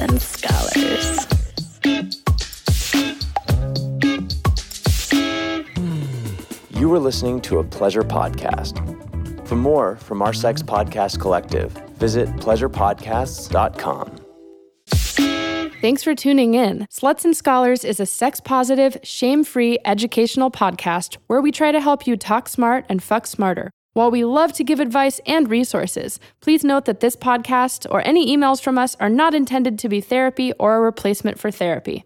and Scholars. You were listening to a Pleasure podcast. For more from our Sex Podcast Collective, visit pleasurepodcasts.com. Thanks for tuning in. Sluts and Scholars is a sex positive, shame free educational podcast where we try to help you talk smart and fuck smarter. While we love to give advice and resources, please note that this podcast or any emails from us are not intended to be therapy or a replacement for therapy.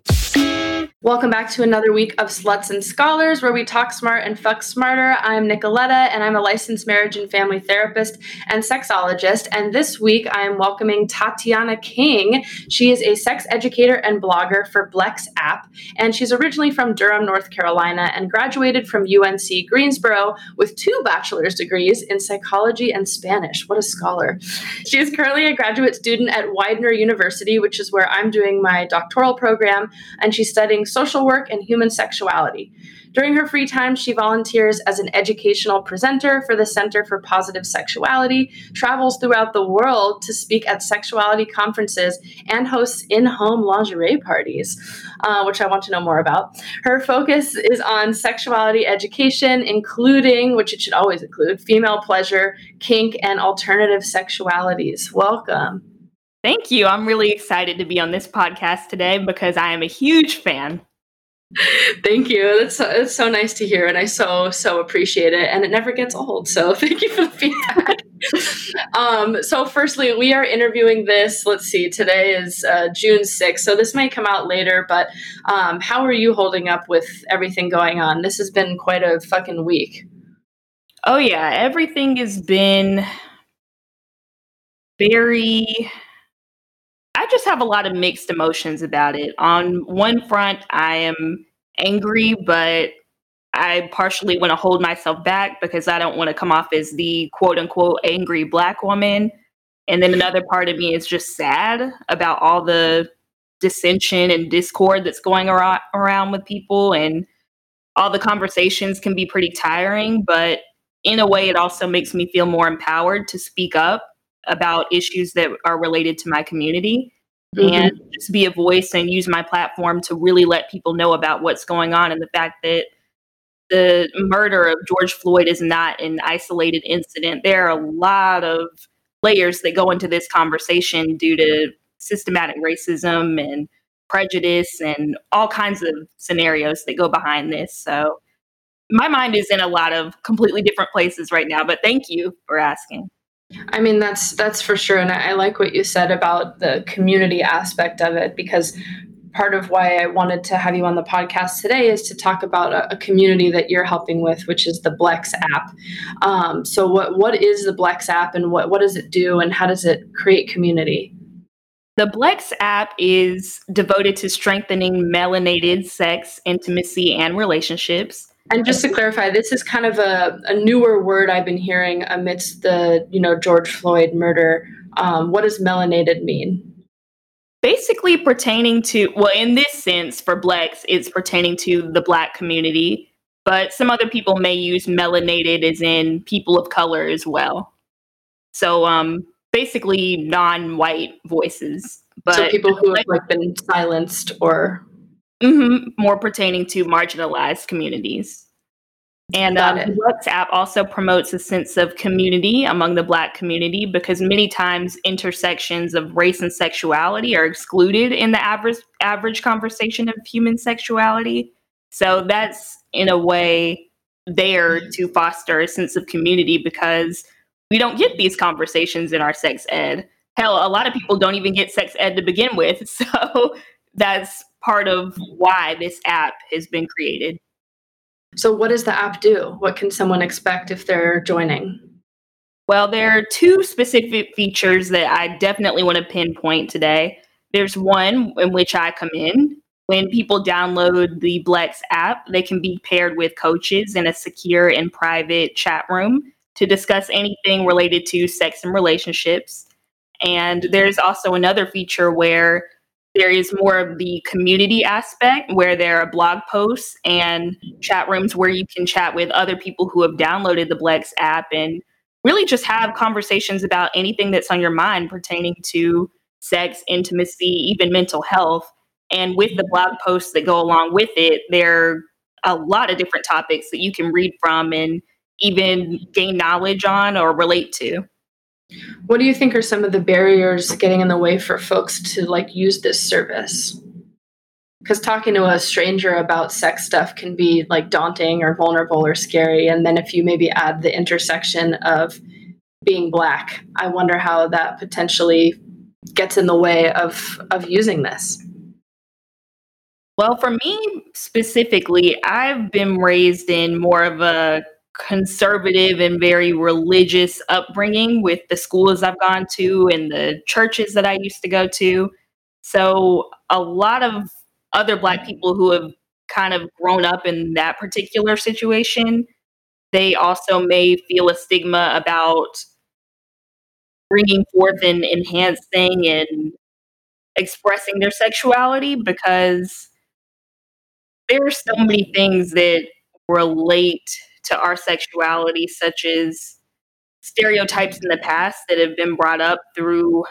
Welcome back to another week of Sluts and Scholars, where we talk smart and fuck smarter. I'm Nicoletta, and I'm a licensed marriage and family therapist and sexologist. And this week, I am welcoming Tatiana King. She is a sex educator and blogger for Blex app, and she's originally from Durham, North Carolina, and graduated from UNC Greensboro with two bachelor's degrees in psychology and Spanish. What a scholar! She is currently a graduate student at Widener University, which is where I'm doing my doctoral program, and she's studying social work, and human sexuality. During her free time, she volunteers as an educational presenter for the Center for Positive Sexuality, travels throughout the world to speak at sexuality conferences, and hosts in home lingerie parties, uh, which I want to know more about. Her focus is on sexuality education, including, which it should always include, female pleasure, kink, and alternative sexualities. Welcome. Thank you. I'm really excited to be on this podcast today because I am a huge fan. Thank you. That's so, it's so nice to hear, and I so so appreciate it. And it never gets old. So thank you for the feedback. um, so, firstly, we are interviewing this. Let's see. Today is uh, June sixth, so this might come out later. But um, how are you holding up with everything going on? This has been quite a fucking week. Oh yeah, everything has been very have a lot of mixed emotions about it. On one front, I am angry, but I partially want to hold myself back because I don't want to come off as the quote unquote angry black woman. And then another part of me is just sad about all the dissension and discord that's going ar- around with people. And all the conversations can be pretty tiring, but in a way, it also makes me feel more empowered to speak up about issues that are related to my community mm-hmm. and just be a voice and use my platform to really let people know about what's going on and the fact that the murder of George Floyd is not an isolated incident. There are a lot of layers that go into this conversation due to systematic racism and prejudice and all kinds of scenarios that go behind this. So my mind is in a lot of completely different places right now, but thank you for asking. I mean that's that's for sure and I, I like what you said about the community aspect of it because part of why I wanted to have you on the podcast today is to talk about a, a community that you're helping with, which is the Blex app. Um, so, what what is the Blex app, and what what does it do, and how does it create community? The Blex app is devoted to strengthening melanated sex, intimacy, and relationships. And just to clarify, this is kind of a, a newer word I've been hearing amidst the, you know, George Floyd murder. Um, what does melanated mean? Basically pertaining to, well, in this sense, for Blacks, it's pertaining to the Black community, but some other people may use melanated as in people of color as well. So um, basically non-white voices. But so people who have like been silenced or Mm-hmm. More pertaining to marginalized communities. And um, the Blex app also promotes a sense of community among the Black community because many times intersections of race and sexuality are excluded in the average average conversation of human sexuality. So that's in a way there to foster a sense of community because we don't get these conversations in our sex ed. Hell, a lot of people don't even get sex ed to begin with. So that's part of why this app has been created. So, what does the app do? What can someone expect if they're joining? Well, there are two specific features that I definitely want to pinpoint today. There's one in which I come in. When people download the Blex app, they can be paired with coaches in a secure and private chat room to discuss anything related to sex and relationships. And there's also another feature where there is more of the community aspect where there are blog posts and chat rooms where you can chat with other people who have downloaded the Blex app and really just have conversations about anything that's on your mind pertaining to sex, intimacy, even mental health. And with the blog posts that go along with it, there are a lot of different topics that you can read from and even gain knowledge on or relate to. What do you think are some of the barriers getting in the way for folks to like use this service? Because talking to a stranger about sex stuff can be like daunting or vulnerable or scary. And then if you maybe add the intersection of being black, I wonder how that potentially gets in the way of of using this. Well, for me specifically, I've been raised in more of a conservative and very religious upbringing with the schools I've gone to and the churches that I used to go to. So, a lot of other Black people who have kind of grown up in that particular situation, they also may feel a stigma about bringing forth and enhancing and expressing their sexuality because there are so many things that relate to our sexuality, such as stereotypes in the past that have been brought up through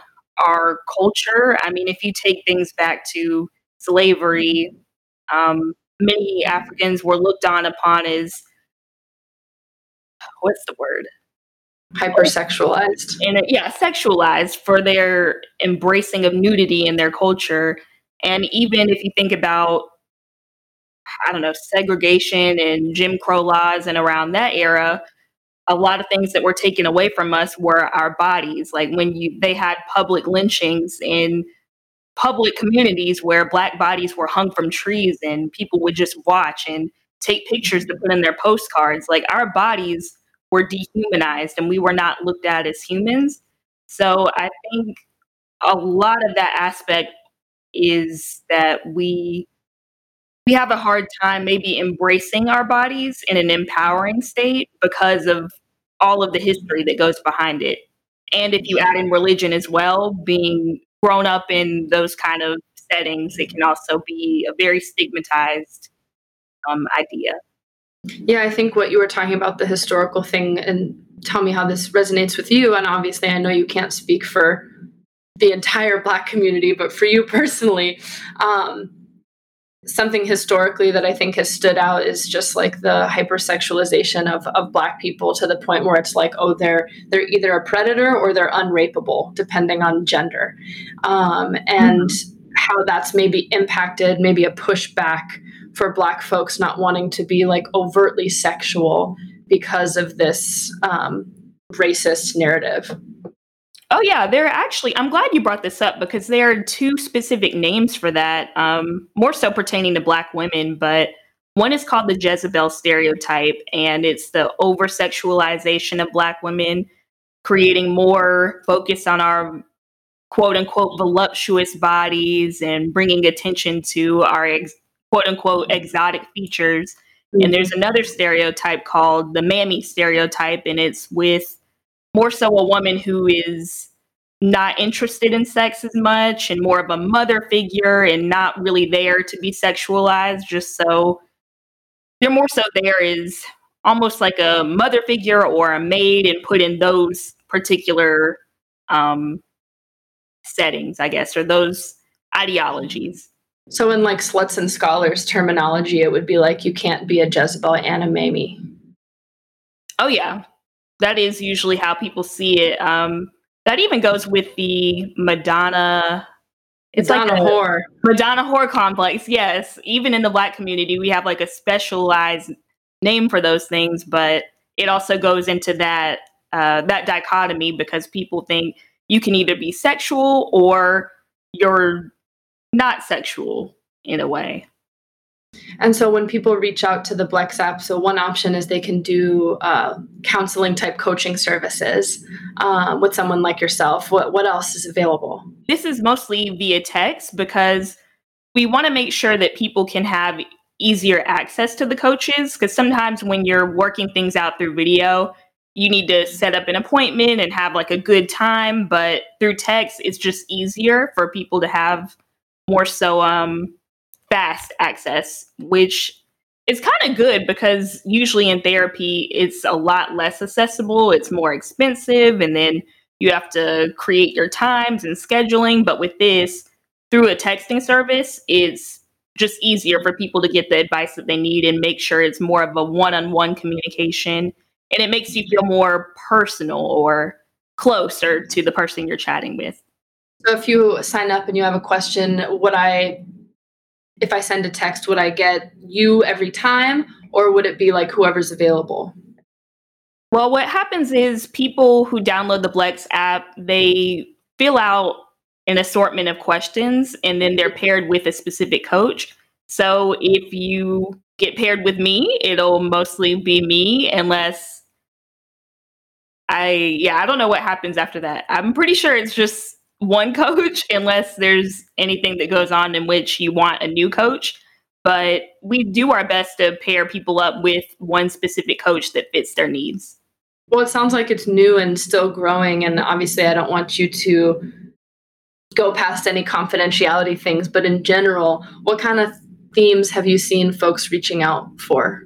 our culture. I mean, if you take things back to slavery, um, many Africans were looked on upon as what's the word? Hypersexualized. And yeah, sexualized for their embracing of nudity in their culture. And even if you think about I don't know, segregation and Jim Crow laws and around that era, a lot of things that were taken away from us were our bodies. Like when you they had public lynchings in public communities where black bodies were hung from trees and people would just watch and take pictures to put in their postcards. Like our bodies were dehumanized and we were not looked at as humans. So I think a lot of that aspect is that we we have a hard time maybe embracing our bodies in an empowering state because of all of the history that goes behind it. And if you add in religion as well, being grown up in those kind of settings, it can also be a very stigmatized um, idea. Yeah, I think what you were talking about, the historical thing, and tell me how this resonates with you. And obviously, I know you can't speak for the entire Black community, but for you personally, um, something historically that I think has stood out is just like the hypersexualization of, of black people to the point where it's like, oh, they're they're either a predator or they're unrapeable, depending on gender. Um, and mm-hmm. how that's maybe impacted maybe a pushback for black folks not wanting to be like overtly sexual because of this um, racist narrative. Oh yeah, there are actually. I'm glad you brought this up because there are two specific names for that, um, more so pertaining to Black women. But one is called the Jezebel stereotype, and it's the over sexualization of Black women, creating more focus on our quote unquote voluptuous bodies and bringing attention to our ex- quote unquote exotic features. Mm-hmm. And there's another stereotype called the mammy stereotype, and it's with more so a woman who is not interested in sex as much and more of a mother figure and not really there to be sexualized just so they're more so there is almost like a mother figure or a maid and put in those particular um, settings i guess or those ideologies. So in like sluts and scholars terminology it would be like you can't be a jezebel and a mammy. Oh yeah that is usually how people see it. Um, that even goes with the Madonna. It's Madonna like a whore. Madonna whore complex. Yes, even in the Black community, we have like a specialized name for those things, but it also goes into that uh, that dichotomy because people think you can either be sexual or you're not sexual in a way. And so when people reach out to the Blex app, so one option is they can do uh, counseling type coaching services uh, with someone like yourself. What what else is available? This is mostly via text because we want to make sure that people can have easier access to the coaches because sometimes when you're working things out through video you need to set up an appointment and have like a good time but through text it's just easier for people to have more so um fast access, which is kind of good because usually in therapy it's a lot less accessible, it's more expensive, and then You have to create your times and scheduling. But with this, through a texting service, it's just easier for people to get the advice that they need and make sure it's more of a one on one communication. And it makes you feel more personal or closer to the person you're chatting with. So if you sign up and you have a question, would I, if I send a text, would I get you every time or would it be like whoever's available? Well, what happens is people who download the Blex app, they fill out an assortment of questions and then they're paired with a specific coach. So if you get paired with me, it'll mostly be me unless I yeah, I don't know what happens after that. I'm pretty sure it's just one coach unless there's anything that goes on in which you want a new coach. But we do our best to pair people up with one specific coach that fits their needs. Well, it sounds like it's new and still growing. And obviously, I don't want you to go past any confidentiality things, but in general, what kind of themes have you seen folks reaching out for?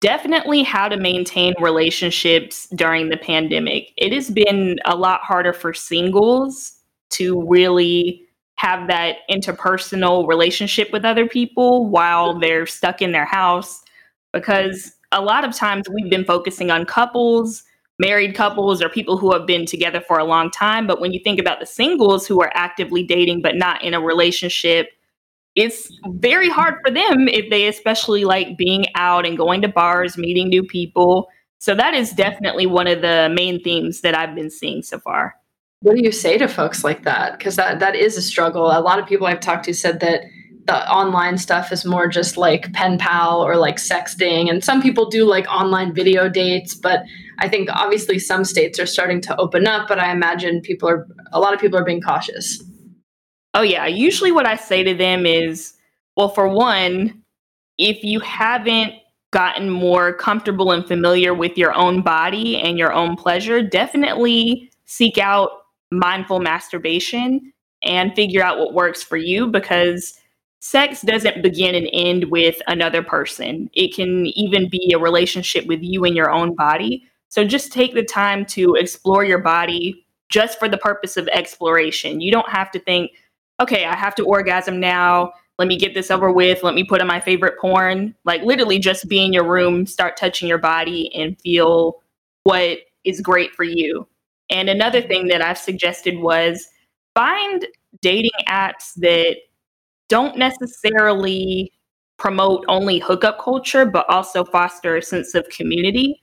Definitely how to maintain relationships during the pandemic. It has been a lot harder for singles to really have that interpersonal relationship with other people while they're stuck in their house because a lot of times we've been focusing on couples married couples or people who have been together for a long time. But when you think about the singles who are actively dating but not in a relationship, it's very hard for them if they especially like being out and going to bars, meeting new people. So that is definitely one of the main themes that I've been seeing so far. What do you say to folks like that? Because that, that is a struggle. A lot of people I've talked to said that the online stuff is more just like pen pal or like sexting. And some people do like online video dates, but I think obviously some states are starting to open up, but I imagine people are, a lot of people are being cautious. Oh, yeah. Usually what I say to them is, well, for one, if you haven't gotten more comfortable and familiar with your own body and your own pleasure, definitely seek out mindful masturbation and figure out what works for you because sex doesn't begin and end with another person. It can even be a relationship with you and your own body. So just take the time to explore your body just for the purpose of exploration. You don't have to think, okay, I have to orgasm now. Let me get this over with. Let me put on my favorite porn. Like literally just be in your room, start touching your body and feel what is great for you. And another thing that I've suggested was find dating apps that don't necessarily promote only hookup culture, but also foster a sense of community.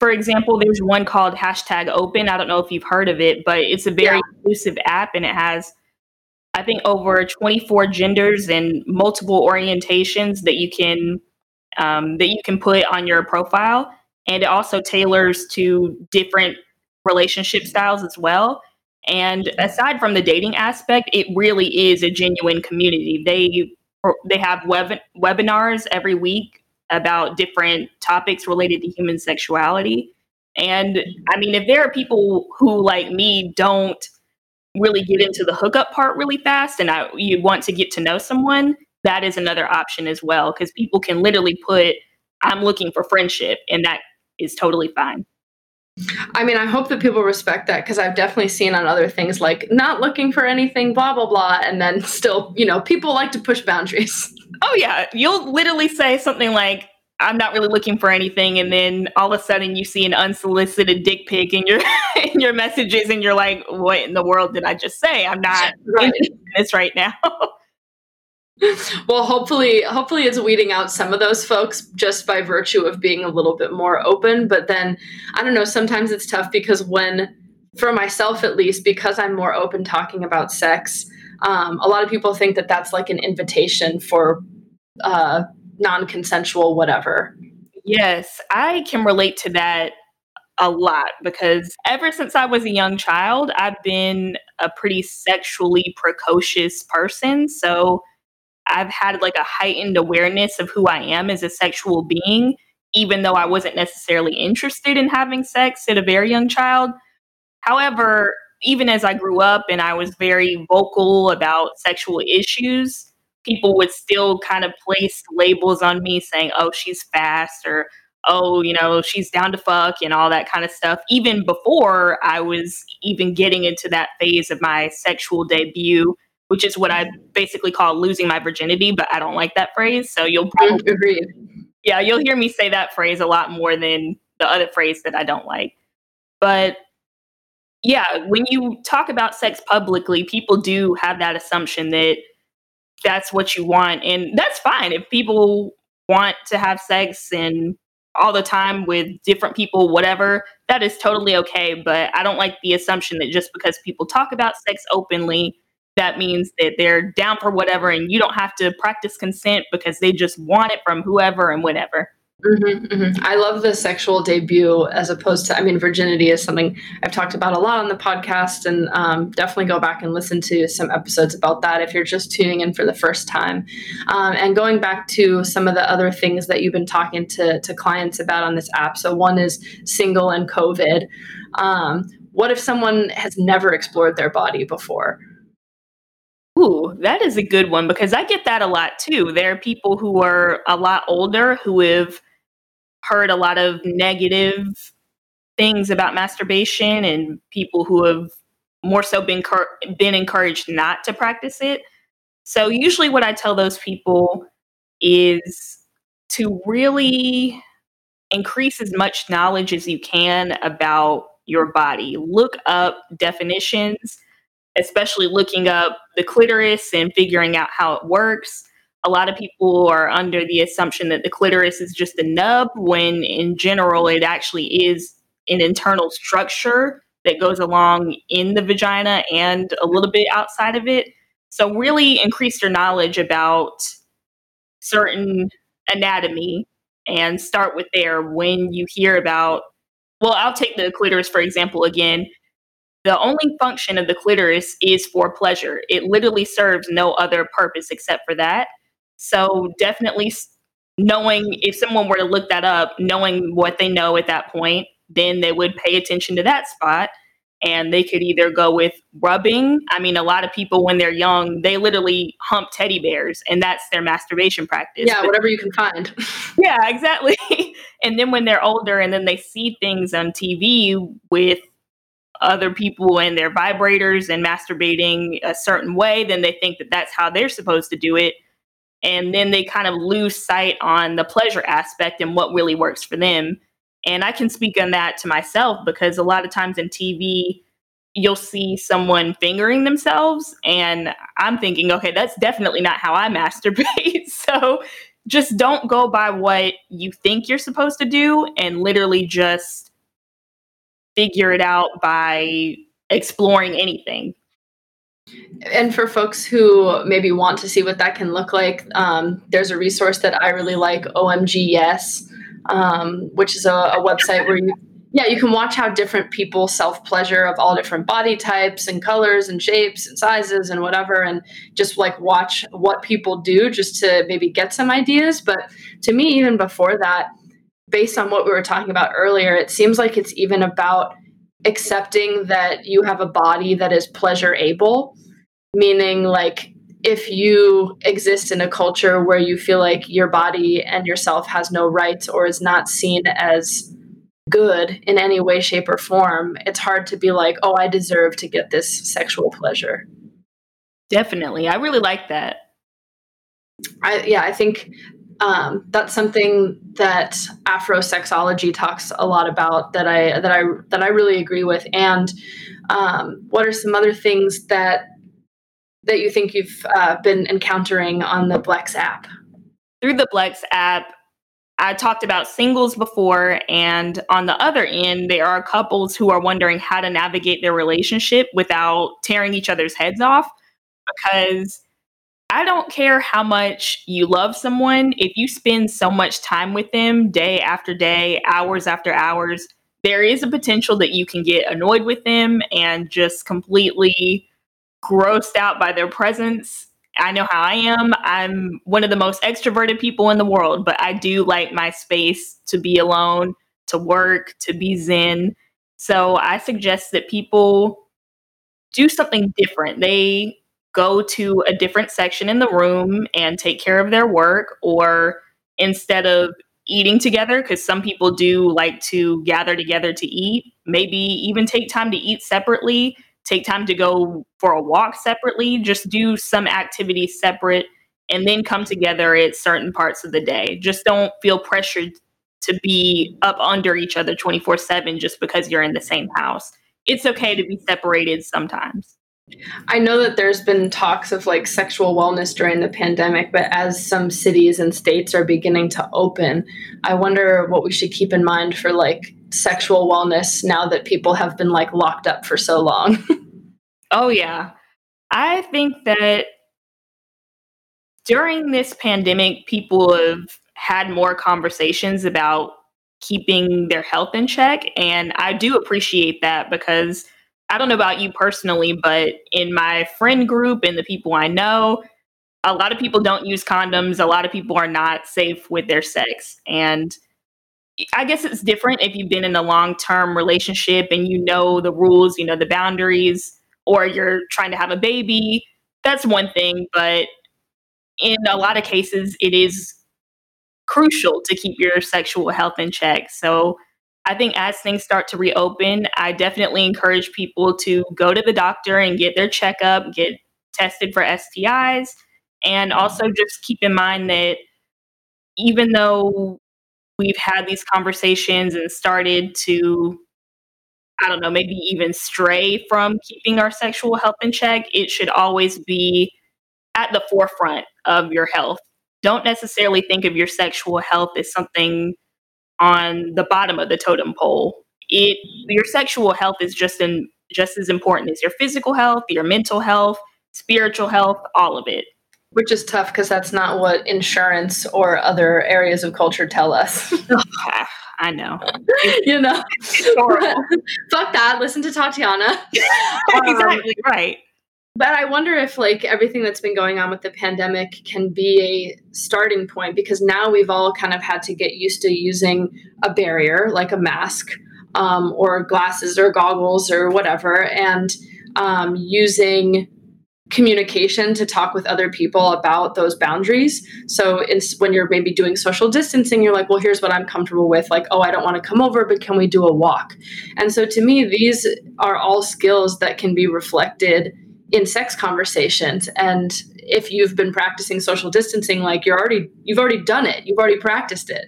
For example, there's one called hashtag open. I don't know if you've heard of it, but it's a very yeah. inclusive app and it has, I think, over 24 genders and multiple orientations that you can um, that you can put on your profile. And it also tailors to different relationship styles as well. And aside from the dating aspect, it really is a genuine community. They they have web, webinars every week about different topics related to human sexuality. And I mean, if there are people who, like me, don't really get into the hookup part really fast and I, you want to get to know someone, that is another option as well. Because people can literally put, I'm looking for friendship, and that is totally fine. I mean, I hope that people respect that because I've definitely seen on other things like not looking for anything, blah, blah, blah. And then still, you know, people like to push boundaries. Oh, yeah. You'll literally say something like, I'm not really looking for anything. And then all of a sudden you see an unsolicited dick pic in your in your messages and you're like, what in the world did I just say? I'm not right. in this right now. well hopefully hopefully it's weeding out some of those folks just by virtue of being a little bit more open but then i don't know sometimes it's tough because when for myself at least because i'm more open talking about sex um, a lot of people think that that's like an invitation for uh, non-consensual whatever yes i can relate to that a lot because ever since I was a young child, I've been a pretty sexually precocious person. So I've had like a heightened awareness of who I am as a sexual being, even though I wasn't necessarily interested in having sex at a very young child. However, even as I grew up and I was very vocal about sexual issues, people would still kind of place labels on me saying, oh, she's fast or oh, you know, she's down to fuck and all that kind of stuff, even before I was even getting into that phase of my sexual debut, which is what I basically call losing my virginity, but I don't like that phrase. So you'll mm, probably agreed. Yeah, you'll hear me say that phrase a lot more than the other phrase that I don't like. But yeah, when you talk about sex publicly, people do have that assumption that that's what you want. And that's fine. If people want to have sex and all the time with different people, whatever, that is totally okay. But I don't like the assumption that just because people talk about sex openly, that means that they're down for whatever and you don't have to practice consent because they just want it from whoever and whatever. Mm-hmm, mm-hmm. I love the sexual debut as opposed to, I mean, virginity is something I've talked about a lot on the podcast, and um, definitely go back and listen to some episodes about that if you're just tuning in for the first time. Um, and going back to some of the other things that you've been talking to, to clients about on this app. So, one is single and COVID. Um, what if someone has never explored their body before? Ooh, that is a good one because I get that a lot too. There are people who are a lot older who have heard a lot of negative things about masturbation and people who have more so been cur- been encouraged not to practice it. So usually what I tell those people is to really increase as much knowledge as you can about your body. Look up definitions, especially looking up the clitoris and figuring out how it works a lot of people are under the assumption that the clitoris is just a nub when in general it actually is an internal structure that goes along in the vagina and a little bit outside of it. So really increase your knowledge about certain anatomy and start with there when you hear about well, I'll take the clitoris for example again. The only function of the clitoris is for pleasure. It literally serves no other purpose except for that. So definitely knowing if someone were to look that up, knowing what they know at that point, then they would pay attention to that spot and they could either go with rubbing. I mean, a lot of people when they're young, they literally hump teddy bears and that's their masturbation practice. Yeah, but, whatever you can find. yeah, exactly. and then when they're older and then they see things on TV with other people and their vibrators and masturbating a certain way, then they think that that's how they're supposed to do it and then they kind of lose sight on the pleasure aspect and what really works for them. And i can speak on that to myself because a lot of times in tv you'll see someone fingering themselves and i'm thinking okay that's definitely not how i masturbate. So just don't go by what you think you're supposed to do and literally just figure it out by exploring anything and for folks who maybe want to see what that can look like, um, there's a resource that I really like, OMG Yes, um, which is a, a website where you yeah, you can watch how different people self pleasure of all different body types and colors and shapes and sizes and whatever, and just like watch what people do just to maybe get some ideas. But to me, even before that, based on what we were talking about earlier, it seems like it's even about accepting that you have a body that is pleasure able, meaning like if you exist in a culture where you feel like your body and yourself has no rights or is not seen as good in any way, shape, or form, it's hard to be like, oh, I deserve to get this sexual pleasure. Definitely. I really like that. I, yeah, I think um, that's something that Afrosexology talks a lot about that I that I that I really agree with. And um, what are some other things that that you think you've uh, been encountering on the Blex app? Through the Blex app, I talked about singles before, and on the other end, there are couples who are wondering how to navigate their relationship without tearing each other's heads off because I don't care how much you love someone, if you spend so much time with them day after day, hours after hours, there is a potential that you can get annoyed with them and just completely grossed out by their presence. I know how I am. I'm one of the most extroverted people in the world, but I do like my space to be alone, to work, to be zen. So I suggest that people do something different. They go to a different section in the room and take care of their work or instead of eating together because some people do like to gather together to eat. Maybe even take time to eat separately, take time to go for a walk separately, just do some activity separate and then come together at certain parts of the day. Just don't feel pressured to be up under each other 24 7 just because you're in the same house. It's okay to be separated sometimes. I know that there's been talks of like sexual wellness during the pandemic, but as some cities and states are beginning to open, I wonder what we should keep in mind for like sexual wellness now that people have been like locked up for so long. oh, yeah. I think that during this pandemic, people have had more conversations about keeping their health in check. And I do appreciate that because I don't know about you personally, but in my friend group and the people I know, a lot of people don't use condoms. A lot of people are not safe with their sex. And I guess it's different if you've been in a long term relationship and you know the rules, you know the boundaries, or you're trying to have a baby. That's one thing. But in a lot of cases, it is crucial to keep your sexual health in check. So I think as things start to reopen, I definitely encourage people to go to the doctor and get their checkup, get tested for STIs, and mm-hmm. also just keep in mind that even though we've had these conversations and started to I don't know, maybe even stray from keeping our sexual health in check, it should always be at the forefront of your health. Don't necessarily think of your sexual health as something on the bottom of the totem pole. It your sexual health is just in just as important as your physical health, your mental health, spiritual health, all of it. Which is tough because that's not what insurance or other areas of culture tell us. I know. you know, fuck that. Listen to Tatiana. exactly right. But I wonder if like everything that's been going on with the pandemic can be a starting point because now we've all kind of had to get used to using a barrier like a mask um, or glasses or goggles or whatever, and um, using communication to talk with other people about those boundaries. So when you're maybe doing social distancing, you're like, well, here's what I'm comfortable with. Like, oh, I don't want to come over, but can we do a walk? And so to me, these are all skills that can be reflected in sex conversations. And if you've been practicing social distancing like you're already you've already done it. You've already practiced it.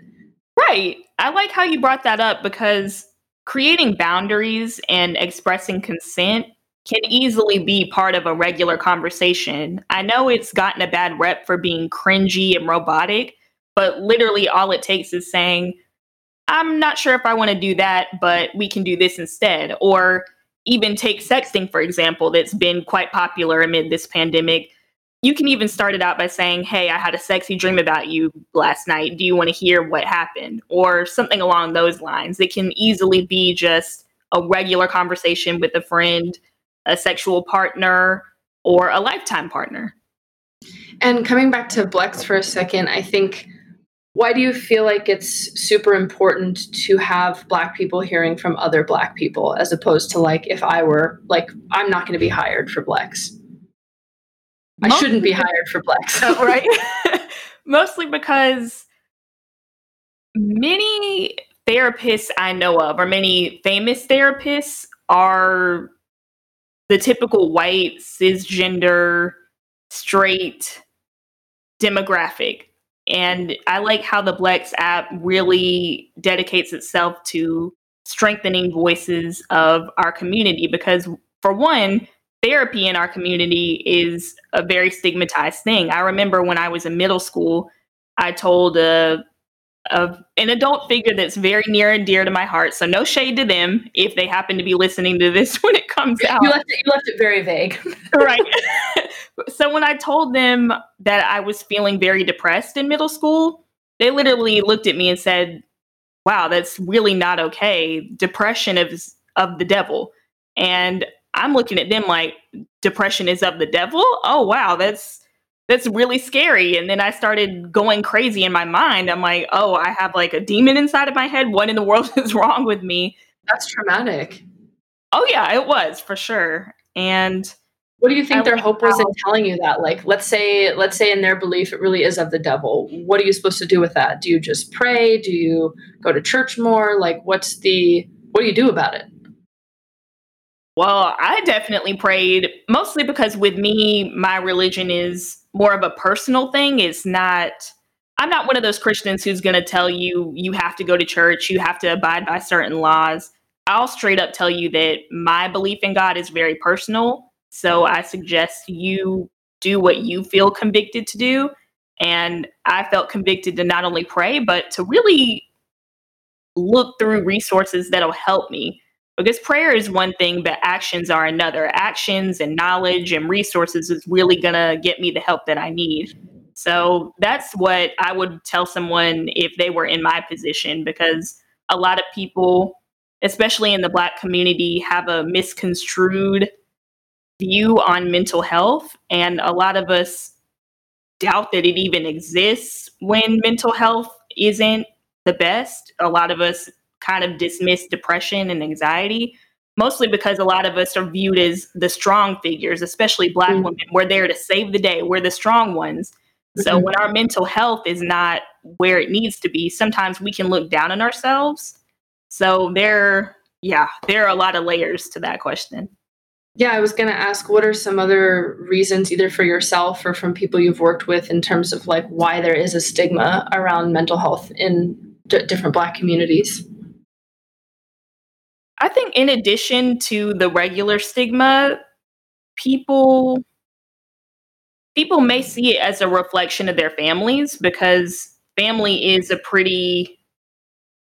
Right. I like how you brought that up because creating boundaries and expressing consent can easily be part of a regular conversation. I know it's gotten a bad rep for being cringy and robotic but literally all it takes is saying i'm not sure if i want to do that but we can do this instead or even take sexting, for example, that's been quite popular amid this pandemic. You can even start it out by saying, Hey, I had a sexy dream about you last night. Do you want to hear what happened? Or something along those lines. It can easily be just a regular conversation with a friend, a sexual partner, or a lifetime partner. And coming back to Blex for a second, I think why do you feel like it's super important to have black people hearing from other black people as opposed to like if i were like i'm not going to be hired for blex i shouldn't be hired for blex oh, right. Mostly because many therapists i know of or many famous therapists are the typical white cisgender straight demographic and I like how the Blex app really dedicates itself to strengthening voices of our community because, for one, therapy in our community is a very stigmatized thing. I remember when I was in middle school, I told a, a, an adult figure that's very near and dear to my heart. So no shade to them if they happen to be listening to this when it comes out. You left it, you left it very vague. right. so when I told them that I was feeling very depressed in middle school, they literally looked at me and said, "Wow, that's really not okay. Depression is of the devil." And I'm looking at them like, "Depression is of the devil? Oh, wow, that's that's really scary." And then I started going crazy in my mind. I'm like, "Oh, I have like a demon inside of my head. What in the world is wrong with me?" That's traumatic. Oh yeah, it was for sure. And What do you think I their hope was in telling you that? Like, let's say, let's say in their belief it really is of the devil. What are you supposed to do with that? Do you just pray? Do you go to church more? Like, what's the what do you do about it? Well, I definitely prayed mostly because with me, my religion is more of a personal thing. It's not, I'm not one of those Christians who's going to tell you, you have to go to church, you have to abide by certain laws. I'll straight up tell you that my belief in God is very personal. So I suggest you do what you feel convicted to do. And I felt convicted to not only pray, but to really look through resources that'll help me because prayer is one thing but actions are another. Actions and knowledge and resources is really going to get me the help that i need. So that's what i would tell someone if they were in my position because a lot of people especially in the black community have a misconstrued view on mental health and a lot of us doubt that it even exists when mental health isn't the best. A lot of us kind of dismiss depression and anxiety, mostly because a lot of us are viewed as the strong figures, especially Black mm-hmm. women. We're there to save the day, we're the strong ones. Mm-hmm. So when our mental health is not where it needs to be, sometimes we can look down on ourselves. So there, yeah, there are a lot of layers to that question. Yeah, I was going to ask what are some other reasons, either for yourself or from people you've worked with, in terms of like why there is a stigma around mental health in d- different Black communities? I think in addition to the regular stigma, people people may see it as a reflection of their families because family is a pretty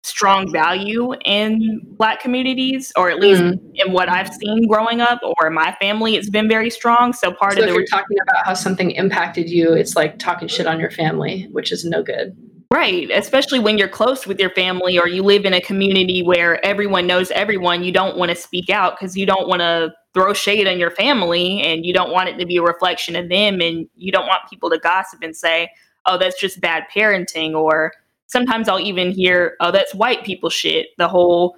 strong value in black communities or at least mm. in what i've seen growing up or in my family it's been very strong so part so of the you're talking about how something impacted you it's like talking shit on your family which is no good Right. Especially when you're close with your family or you live in a community where everyone knows everyone, you don't want to speak out because you don't want to throw shade on your family and you don't want it to be a reflection of them and you don't want people to gossip and say, oh, that's just bad parenting. Or sometimes I'll even hear, oh, that's white people shit. The whole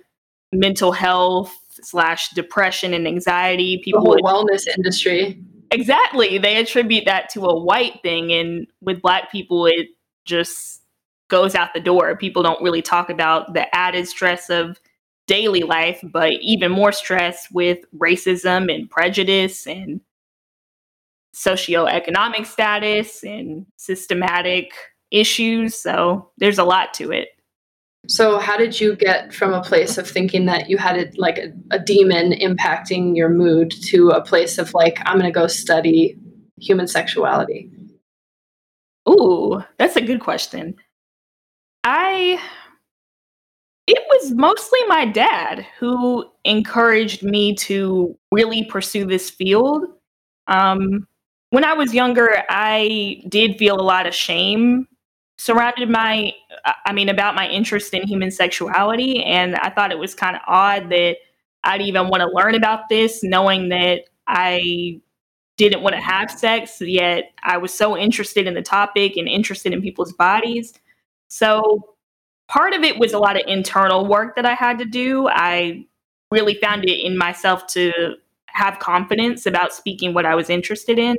mental health slash depression and anxiety. People the wellness industry. Exactly. They attribute that to a white thing. And with black people, it just goes out the door. People don't really talk about the added stress of daily life, but even more stress with racism and prejudice and socioeconomic status and systematic issues. So there's a lot to it. So, how did you get from a place of thinking that you had a, like a, a demon impacting your mood to a place of like, I'm going to go study human sexuality? Ooh, that's a good question. I it was mostly my dad who encouraged me to really pursue this field. Um, when I was younger, I did feel a lot of shame surrounded my I mean about my interest in human sexuality and I thought it was kind of odd that I'd even want to learn about this knowing that I didn't want to have sex yet I was so interested in the topic and interested in people's bodies so part of it was a lot of internal work that I had to do. I really found it in myself to have confidence about speaking what I was interested in.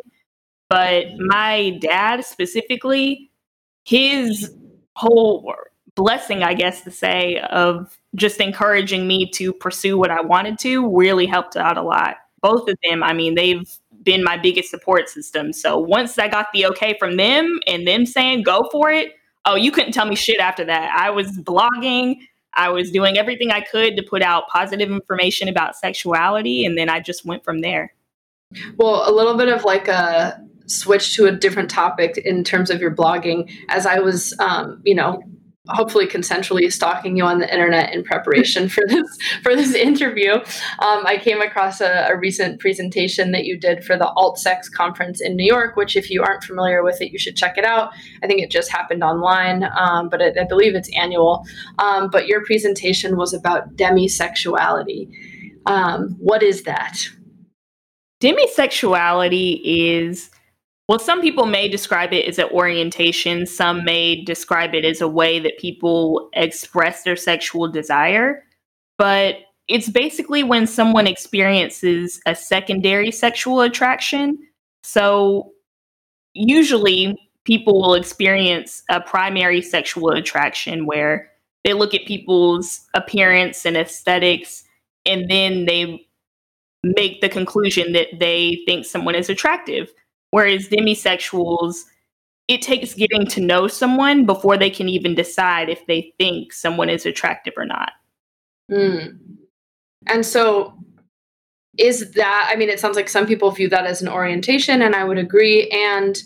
But my dad specifically, his whole blessing, I guess to say, of just encouraging me to pursue what I wanted to really helped out a lot. Both of them, I mean, they've been my biggest support system. So once I got the okay from them and them saying go for it, oh, you couldn't tell me shit after that. I was blogging. I was doing everything I could to put out positive information about sexuality. And then I just went from there. Well, a little bit of like a switch to a different topic in terms of your blogging. As I was, um, you know, hopefully consensually stalking you on the internet in preparation for this for this interview. Um, I came across a, a, recent presentation that you did for the Alt Sex conference in New York, which if you aren't familiar with it, you should check it out. I think it just happened online, um, but it, I believe it's annual. Um, but your presentation was about demisexuality. Um, what is that? Demisexuality is well, some people may describe it as an orientation. Some may describe it as a way that people express their sexual desire. But it's basically when someone experiences a secondary sexual attraction. So usually people will experience a primary sexual attraction where they look at people's appearance and aesthetics and then they make the conclusion that they think someone is attractive. Whereas demisexuals, it takes getting to know someone before they can even decide if they think someone is attractive or not. Mm. And so, is that, I mean, it sounds like some people view that as an orientation, and I would agree. And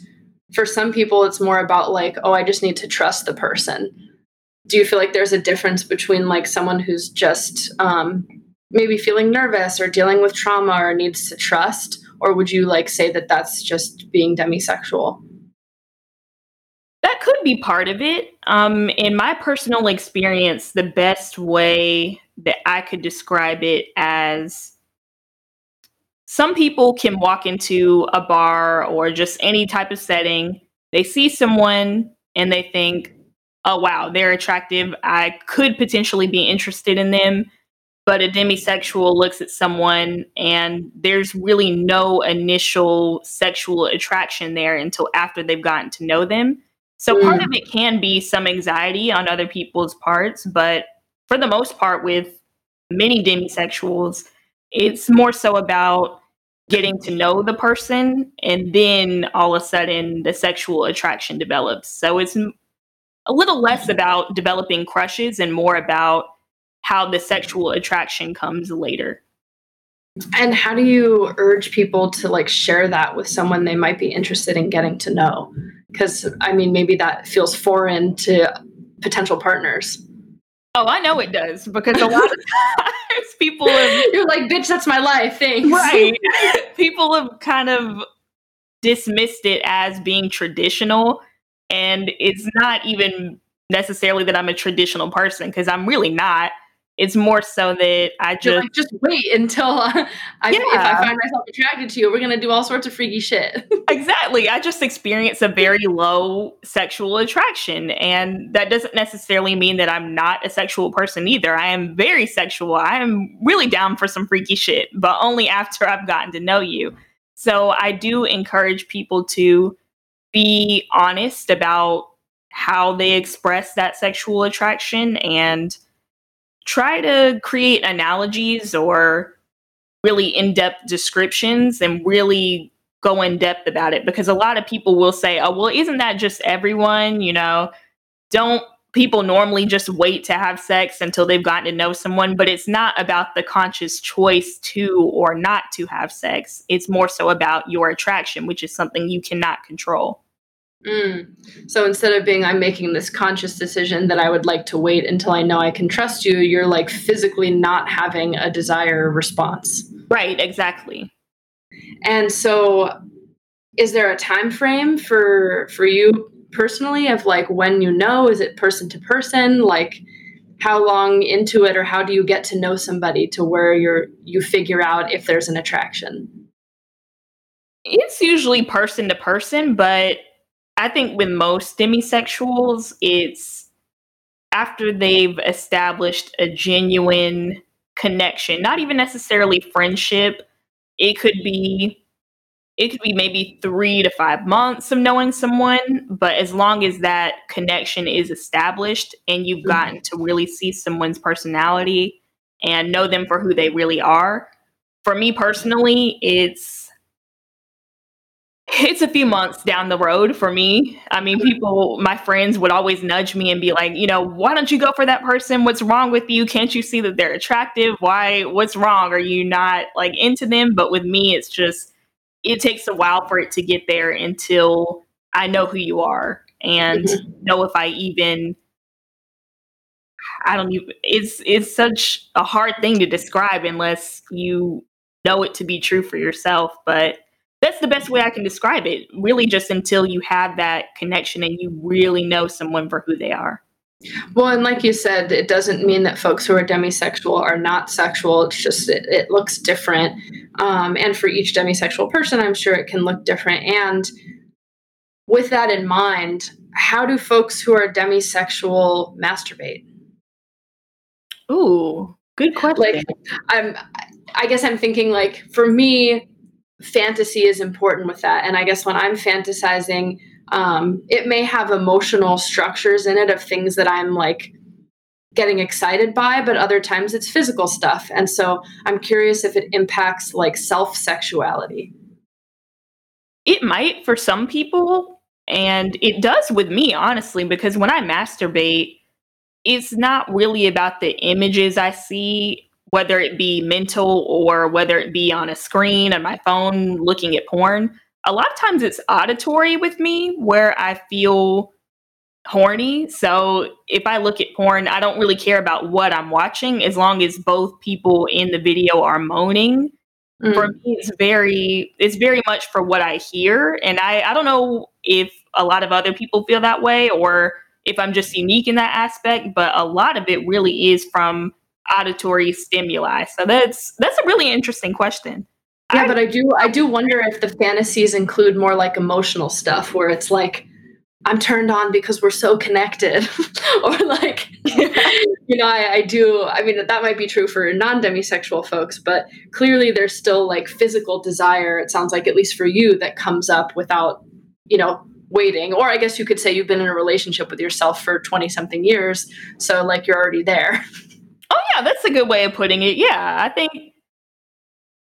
for some people, it's more about like, oh, I just need to trust the person. Do you feel like there's a difference between like someone who's just um, maybe feeling nervous or dealing with trauma or needs to trust? Or would you like say that that's just being demisexual? That could be part of it. Um, in my personal experience, the best way that I could describe it as some people can walk into a bar or just any type of setting, they see someone and they think, oh, wow, they're attractive. I could potentially be interested in them. But a demisexual looks at someone and there's really no initial sexual attraction there until after they've gotten to know them. So mm. part of it can be some anxiety on other people's parts, but for the most part, with many demisexuals, it's more so about getting to know the person and then all of a sudden the sexual attraction develops. So it's a little less about developing crushes and more about how the sexual attraction comes later. And how do you urge people to like share that with someone they might be interested in getting to know? Because I mean, maybe that feels foreign to potential partners. Oh, I know it does because a lot of times people have, you're like, bitch, that's my life. Thanks. Right. people have kind of dismissed it as being traditional, and it's not even necessarily that I'm a traditional person because I'm really not. It's more so that I just like, just wait until I, I yeah. if I find myself attracted to you, we're gonna do all sorts of freaky shit. exactly. I just experience a very low sexual attraction, and that doesn't necessarily mean that I'm not a sexual person either. I am very sexual. I am really down for some freaky shit, but only after I've gotten to know you. So I do encourage people to be honest about how they express that sexual attraction and try to create analogies or really in-depth descriptions and really go in depth about it because a lot of people will say oh well isn't that just everyone? You know don't people normally just wait to have sex until they've gotten to know someone? But it's not about the conscious choice to or not to have sex. It's more so about your attraction which is something you cannot control Mm. So instead of being, I'm making this conscious decision that I would like to wait until I know I can trust you, you're like physically not having a desire response. Right, exactly. And so is there a time frame for for you personally of like when you know is it person to person like how long into it or how do you get to know somebody to where you're you figure out if there's an attraction it's usually person to person but I think with most demisexuals, it's after they've established a genuine connection, not even necessarily friendship. It could be it could be maybe 3 to 5 months of knowing someone, but as long as that connection is established and you've mm-hmm. gotten to really see someone's personality and know them for who they really are. For me personally, it's it's a few months down the road for me. I mean, people, my friends would always nudge me and be like, you know, why don't you go for that person? What's wrong with you? Can't you see that they're attractive? Why, what's wrong? Are you not like into them? But with me, it's just, it takes a while for it to get there until I know who you are and mm-hmm. know if I even, I don't even, it's, it's such a hard thing to describe unless you know it to be true for yourself. But, that's the best way I can describe it. Really, just until you have that connection and you really know someone for who they are. Well, and like you said, it doesn't mean that folks who are demisexual are not sexual. It's just it, it looks different. Um, and for each demisexual person, I'm sure it can look different. And with that in mind, how do folks who are demisexual masturbate? Ooh, Good question. Like I'm I guess I'm thinking like for me fantasy is important with that and I guess when I'm fantasizing um, it may have emotional structures in it of things that I'm like getting excited by, but other times it's physical stuff. And so I'm curious if it impacts like self sexuality. It might for some people, and it does with me, honestly, because when I masturbate, it's not really about the images I see, whether it be mental or whether it be on a screen on my phone looking at porn a lot of times it's auditory with me where I feel horny. So if I look at porn, I don't really care about what I'm watching as long as both people in the video are moaning. Mm. For me, it's very it's very much for what I hear. And I, I don't know if a lot of other people feel that way or if I'm just unique in that aspect, but a lot of it really is from auditory stimuli. So that's that's a really interesting question. Yeah, I, but I do I do wonder if the fantasies include more like emotional stuff where it's like I'm turned on because we're so connected. or like you know, I, I, do I mean that might be true for non-demisexual folks, but clearly there's still like physical desire, it sounds like at least for you, that comes up without, you know, waiting. Or I guess you could say you've been in a relationship with yourself for 20 something years. So like you're already there. Oh yeah, that's a good way of putting it. Yeah. I think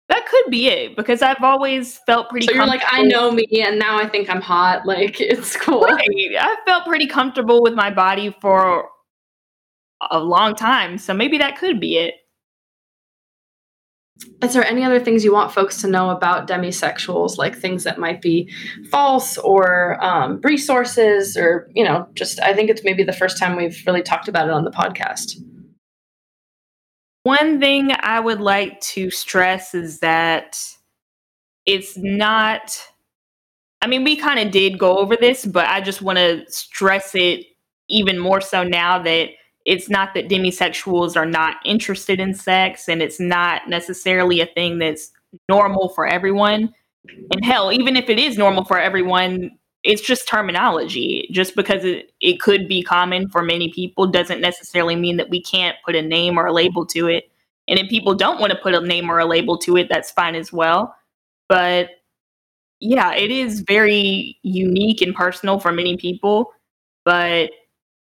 that could be it because I've always felt pretty. Comfortable. So you're like, I know me, and now I think I'm hot. Like it's cool. Right. I felt pretty comfortable with my body for a long time, so maybe that could be it. Is there any other things you want folks to know about demisexuals, like things that might be false or um, resources, or you know, just I think it's maybe the first time we've really talked about it on the podcast. One thing I would like to stress is that it's not, I mean, we kind of did go over this, but I just want to stress it even more so now that it's not that demisexuals are not interested in sex and it's not necessarily a thing that's normal for everyone. And hell, even if it is normal for everyone, it's just terminology. Just because it, it could be common for many people doesn't necessarily mean that we can't put a name or a label to it. And if people don't want to put a name or a label to it, that's fine as well. But yeah, it is very unique and personal for many people. But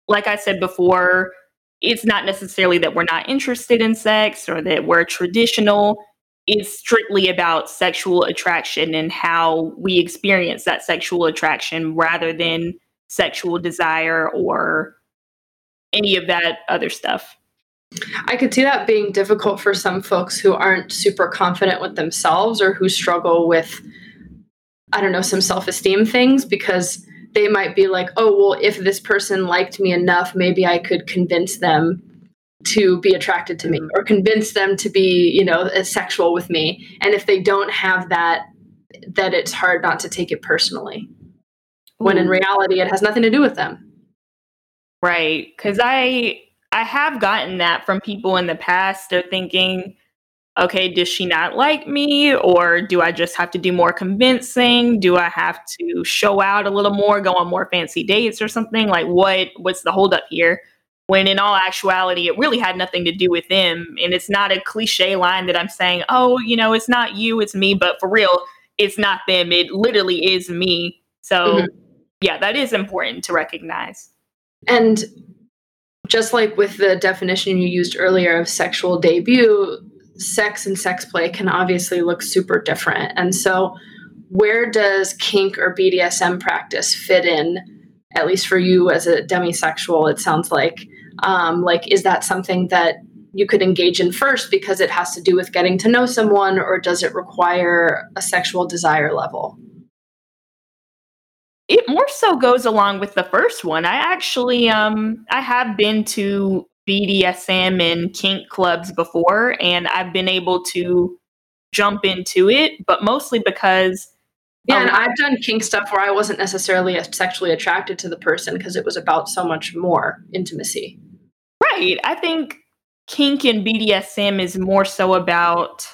like I said before, it's not necessarily that we're not interested in sex or that we're traditional is strictly about sexual attraction and how we experience that sexual attraction rather than sexual desire or any of that other stuff. I could see that being difficult for some folks who aren't super confident with themselves or who struggle with, I don't know, some self esteem things because they might be like, oh, well, if this person liked me enough, maybe I could convince them to be attracted to me mm-hmm. or convince them to be you know sexual with me. And if they don't have that that it's hard not to take it personally. When in reality it has nothing to do with them. Right. Because i i have gotten that from people in the past they're thinking okay does she not like me? Or do i just have to do more convincing? Do i have to show out a little more go on more fancy dates or something? Like what what's the holdup here when in all actuality, it really had nothing to do with them. And it's not a cliche line that I'm saying, oh, you know, it's not you, it's me. But for real, it's not them. It literally is me. So, mm-hmm. yeah, that is important to recognize. And just like with the definition you used earlier of sexual debut, sex and sex play can obviously look super different. And so, where does kink or BDSM practice fit in, at least for you as a demisexual? It sounds like um, like is that something that you could engage in first because it has to do with getting to know someone or does it require a sexual desire level it more so goes along with the first one i actually um i have been to bdsm and kink clubs before and i've been able to jump into it but mostly because yeah, and I've done kink stuff where I wasn't necessarily sexually attracted to the person because it was about so much more intimacy. Right. I think kink and BDSM is more so about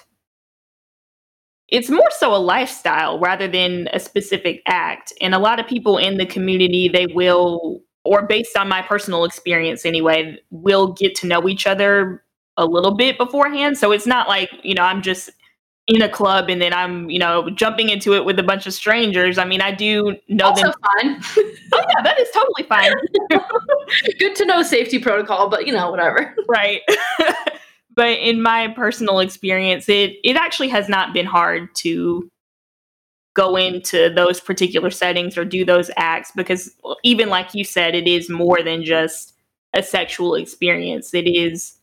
it's more so a lifestyle rather than a specific act. And a lot of people in the community, they will, or based on my personal experience anyway, will get to know each other a little bit beforehand. So it's not like, you know, I'm just in a club and then I'm, you know, jumping into it with a bunch of strangers. I mean, I do know also them. fine. oh yeah, that is totally fine. Good to know safety protocol, but you know, whatever. right. but in my personal experience, it it actually has not been hard to go into those particular settings or do those acts because even like you said, it is more than just a sexual experience. It is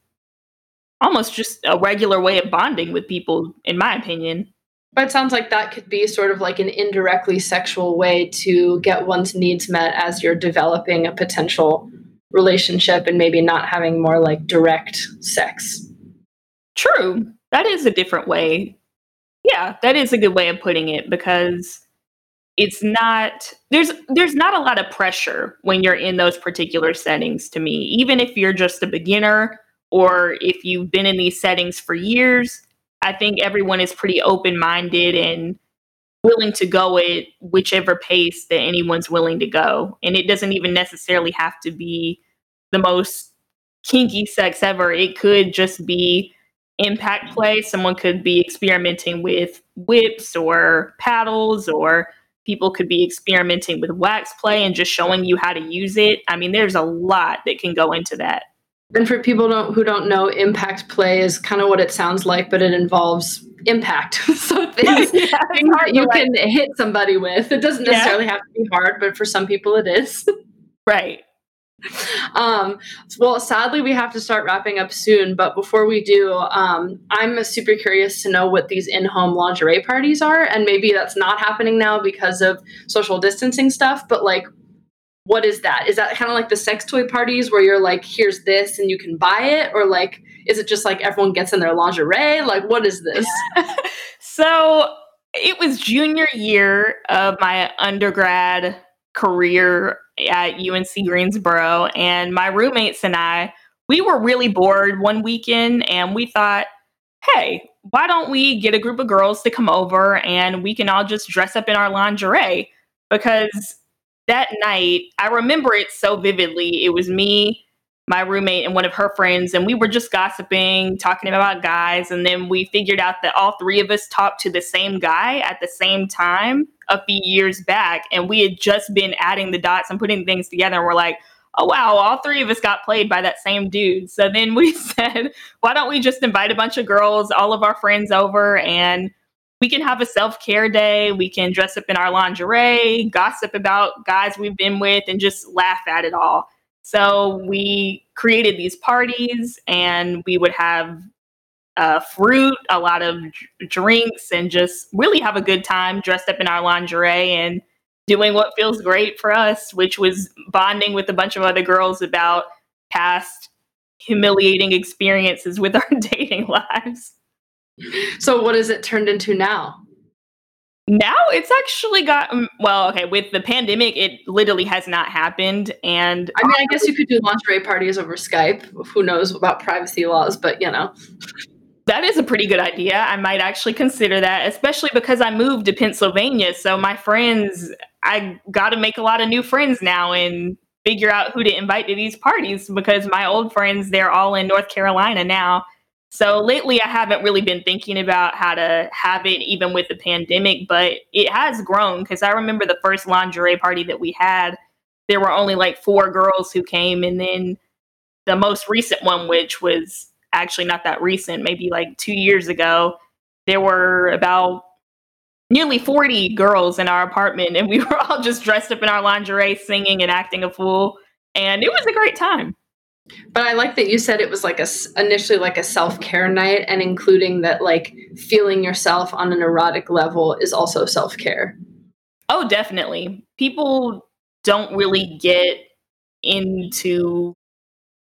almost just a regular way of bonding with people, in my opinion. But it sounds like that could be sort of like an indirectly sexual way to get one's needs met as you're developing a potential relationship and maybe not having more like direct sex. True. That is a different way. Yeah, that is a good way of putting it because it's not there's there's not a lot of pressure when you're in those particular settings to me. Even if you're just a beginner or if you've been in these settings for years, I think everyone is pretty open minded and willing to go at whichever pace that anyone's willing to go. And it doesn't even necessarily have to be the most kinky sex ever. It could just be impact play. Someone could be experimenting with whips or paddles, or people could be experimenting with wax play and just showing you how to use it. I mean, there's a lot that can go into that. And for people don't, who don't know, impact play is kind of what it sounds like, but it involves impact. so things, yeah, things that you can hit somebody with. It doesn't necessarily yeah. have to be hard, but for some people it is. right. Um, well, sadly, we have to start wrapping up soon. But before we do, um, I'm super curious to know what these in home lingerie parties are. And maybe that's not happening now because of social distancing stuff. But like, what is that? Is that kind of like the sex toy parties where you're like, here's this and you can buy it? Or like, is it just like everyone gets in their lingerie? Like, what is this? so it was junior year of my undergrad career at UNC Greensboro. And my roommates and I, we were really bored one weekend and we thought, hey, why don't we get a group of girls to come over and we can all just dress up in our lingerie? Because that night, I remember it so vividly. It was me, my roommate, and one of her friends, and we were just gossiping, talking about guys. And then we figured out that all three of us talked to the same guy at the same time a few years back. And we had just been adding the dots and putting things together. And we're like, oh, wow, all three of us got played by that same dude. So then we said, why don't we just invite a bunch of girls, all of our friends over, and we can have a self care day. We can dress up in our lingerie, gossip about guys we've been with, and just laugh at it all. So we created these parties, and we would have uh, fruit, a lot of drinks, and just really have a good time dressed up in our lingerie and doing what feels great for us, which was bonding with a bunch of other girls about past humiliating experiences with our dating lives. So what has it turned into now? Now it's actually got um, well, okay, with the pandemic it literally has not happened and I mean, I guess you could do lingerie parties over Skype. Who knows about privacy laws, but you know. That is a pretty good idea. I might actually consider that, especially because I moved to Pennsylvania, so my friends I got to make a lot of new friends now and figure out who to invite to these parties because my old friends they're all in North Carolina now so lately, I haven't really been thinking about how to have it even with the pandemic, but it has grown because I remember the first lingerie party that we had, there were only like four girls who came. And then the most recent one, which was actually not that recent, maybe like two years ago, there were about nearly 40 girls in our apartment and we were all just dressed up in our lingerie singing and acting a fool and it was a great time but I like that you said it was like a initially like a self care night, and including that like feeling yourself on an erotic level is also self care. Oh, definitely. People don't really get into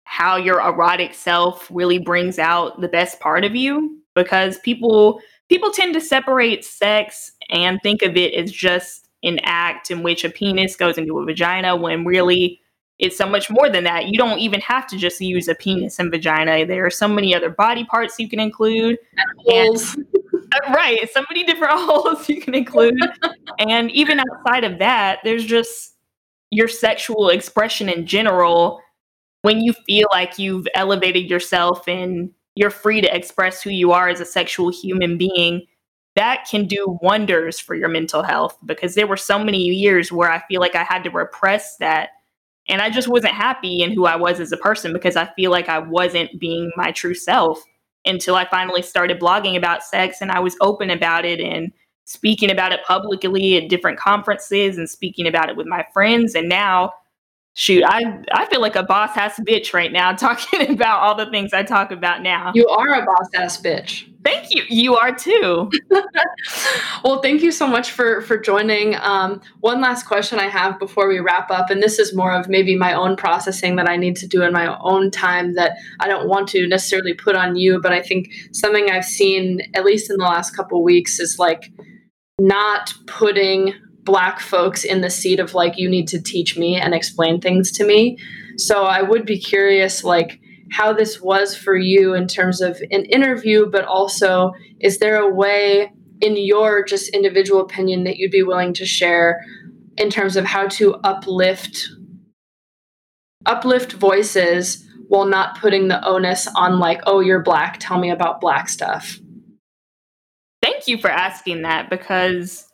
how your erotic self really brings out the best part of you because people people tend to separate sex and think of it as just an act in which a penis goes into a vagina when really it's so much more than that. You don't even have to just use a penis and vagina. There are so many other body parts you can include. And, uh, right. So many different holes you can include. and even outside of that, there's just your sexual expression in general. When you feel like you've elevated yourself and you're free to express who you are as a sexual human being, that can do wonders for your mental health because there were so many years where I feel like I had to repress that. And I just wasn't happy in who I was as a person because I feel like I wasn't being my true self until I finally started blogging about sex and I was open about it and speaking about it publicly at different conferences and speaking about it with my friends. And now shoot, I I feel like a boss ass bitch right now talking about all the things I talk about now. You are a boss ass bitch. Thank you. You are too. well, thank you so much for for joining. Um, one last question I have before we wrap up, and this is more of maybe my own processing that I need to do in my own time that I don't want to necessarily put on you, but I think something I've seen at least in the last couple weeks is like not putting black folks in the seat of like you need to teach me and explain things to me. So i would be curious like how this was for you in terms of an interview but also is there a way in your just individual opinion that you'd be willing to share in terms of how to uplift uplift voices while not putting the onus on like oh you're black tell me about black stuff? Thank you for asking that because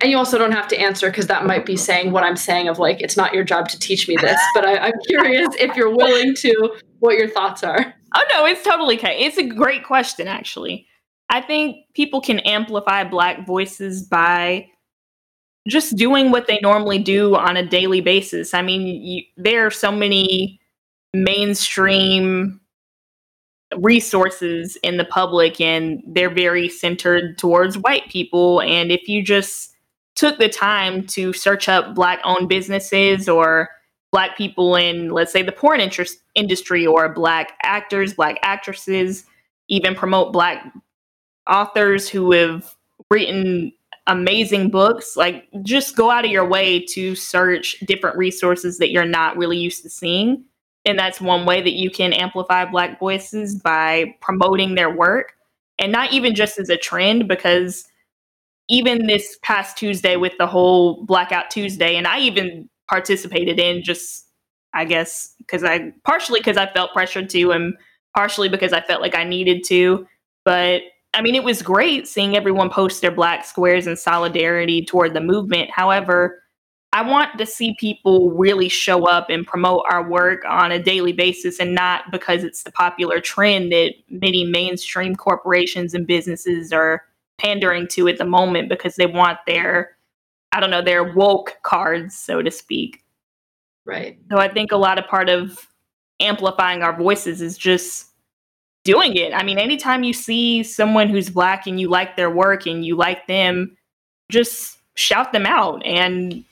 and you also don't have to answer because that might be saying what I'm saying of like, it's not your job to teach me this. But I, am curious if you're willing to, what your thoughts are. Oh, no, it's totally okay. It's a great question, actually. I think people can amplify Black voices by just doing what they normally do on a daily basis. I mean, you, there are so many mainstream resources in the public, and they're very centered towards white people. And if you just took the time to search up black owned businesses or black people in let's say the porn interest industry or black actors black actresses even promote black authors who have written amazing books. Like just go out of your way to search different resources that you're not really used to seeing. And that's one way that you can amplify black voices by promoting their work. And not even just as a trend because even this past Tuesday with the whole Blackout Tuesday, and I even participated in just, I guess, because I partially because I felt pressured to, and partially because I felt like I needed to. But I mean, it was great seeing everyone post their black squares in solidarity toward the movement. However, I want to see people really show up and promote our work on a daily basis and not because it's the popular trend that many mainstream corporations and businesses are pandering to at the moment because they want their I don't know, their woke cards, so to speak. Right. So I think a lot of part of amplifying our voices is just doing it. I mean, anytime you see someone who's black and you like their work and you like them, just shout them out and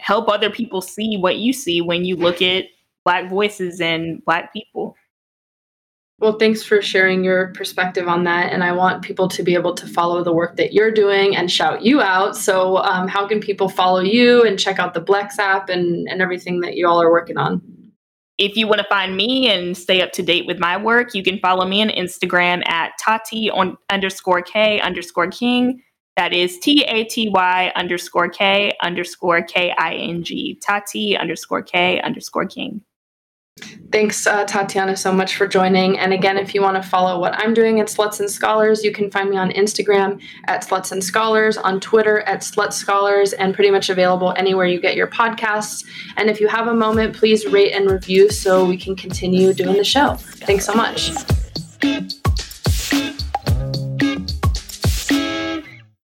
help other people see what you see when you look at black voices and black people. Well, thanks for sharing your perspective on that. And I want people to be able to follow the work that you're doing and shout you out. So, um, how can people follow you and check out the Blex app and, and everything that you all are working on? If you want to find me and stay up to date with my work, you can follow me on Instagram at Taty on underscore K underscore King. That is T A T Y underscore K underscore K I N G. Taty underscore K underscore King. Thanks, uh, Tatiana, so much for joining. And again, if you want to follow what I'm doing at Sluts and Scholars, you can find me on Instagram at Sluts and Scholars, on Twitter at Slut Scholars, and pretty much available anywhere you get your podcasts. And if you have a moment, please rate and review so we can continue doing the show. Thanks so much.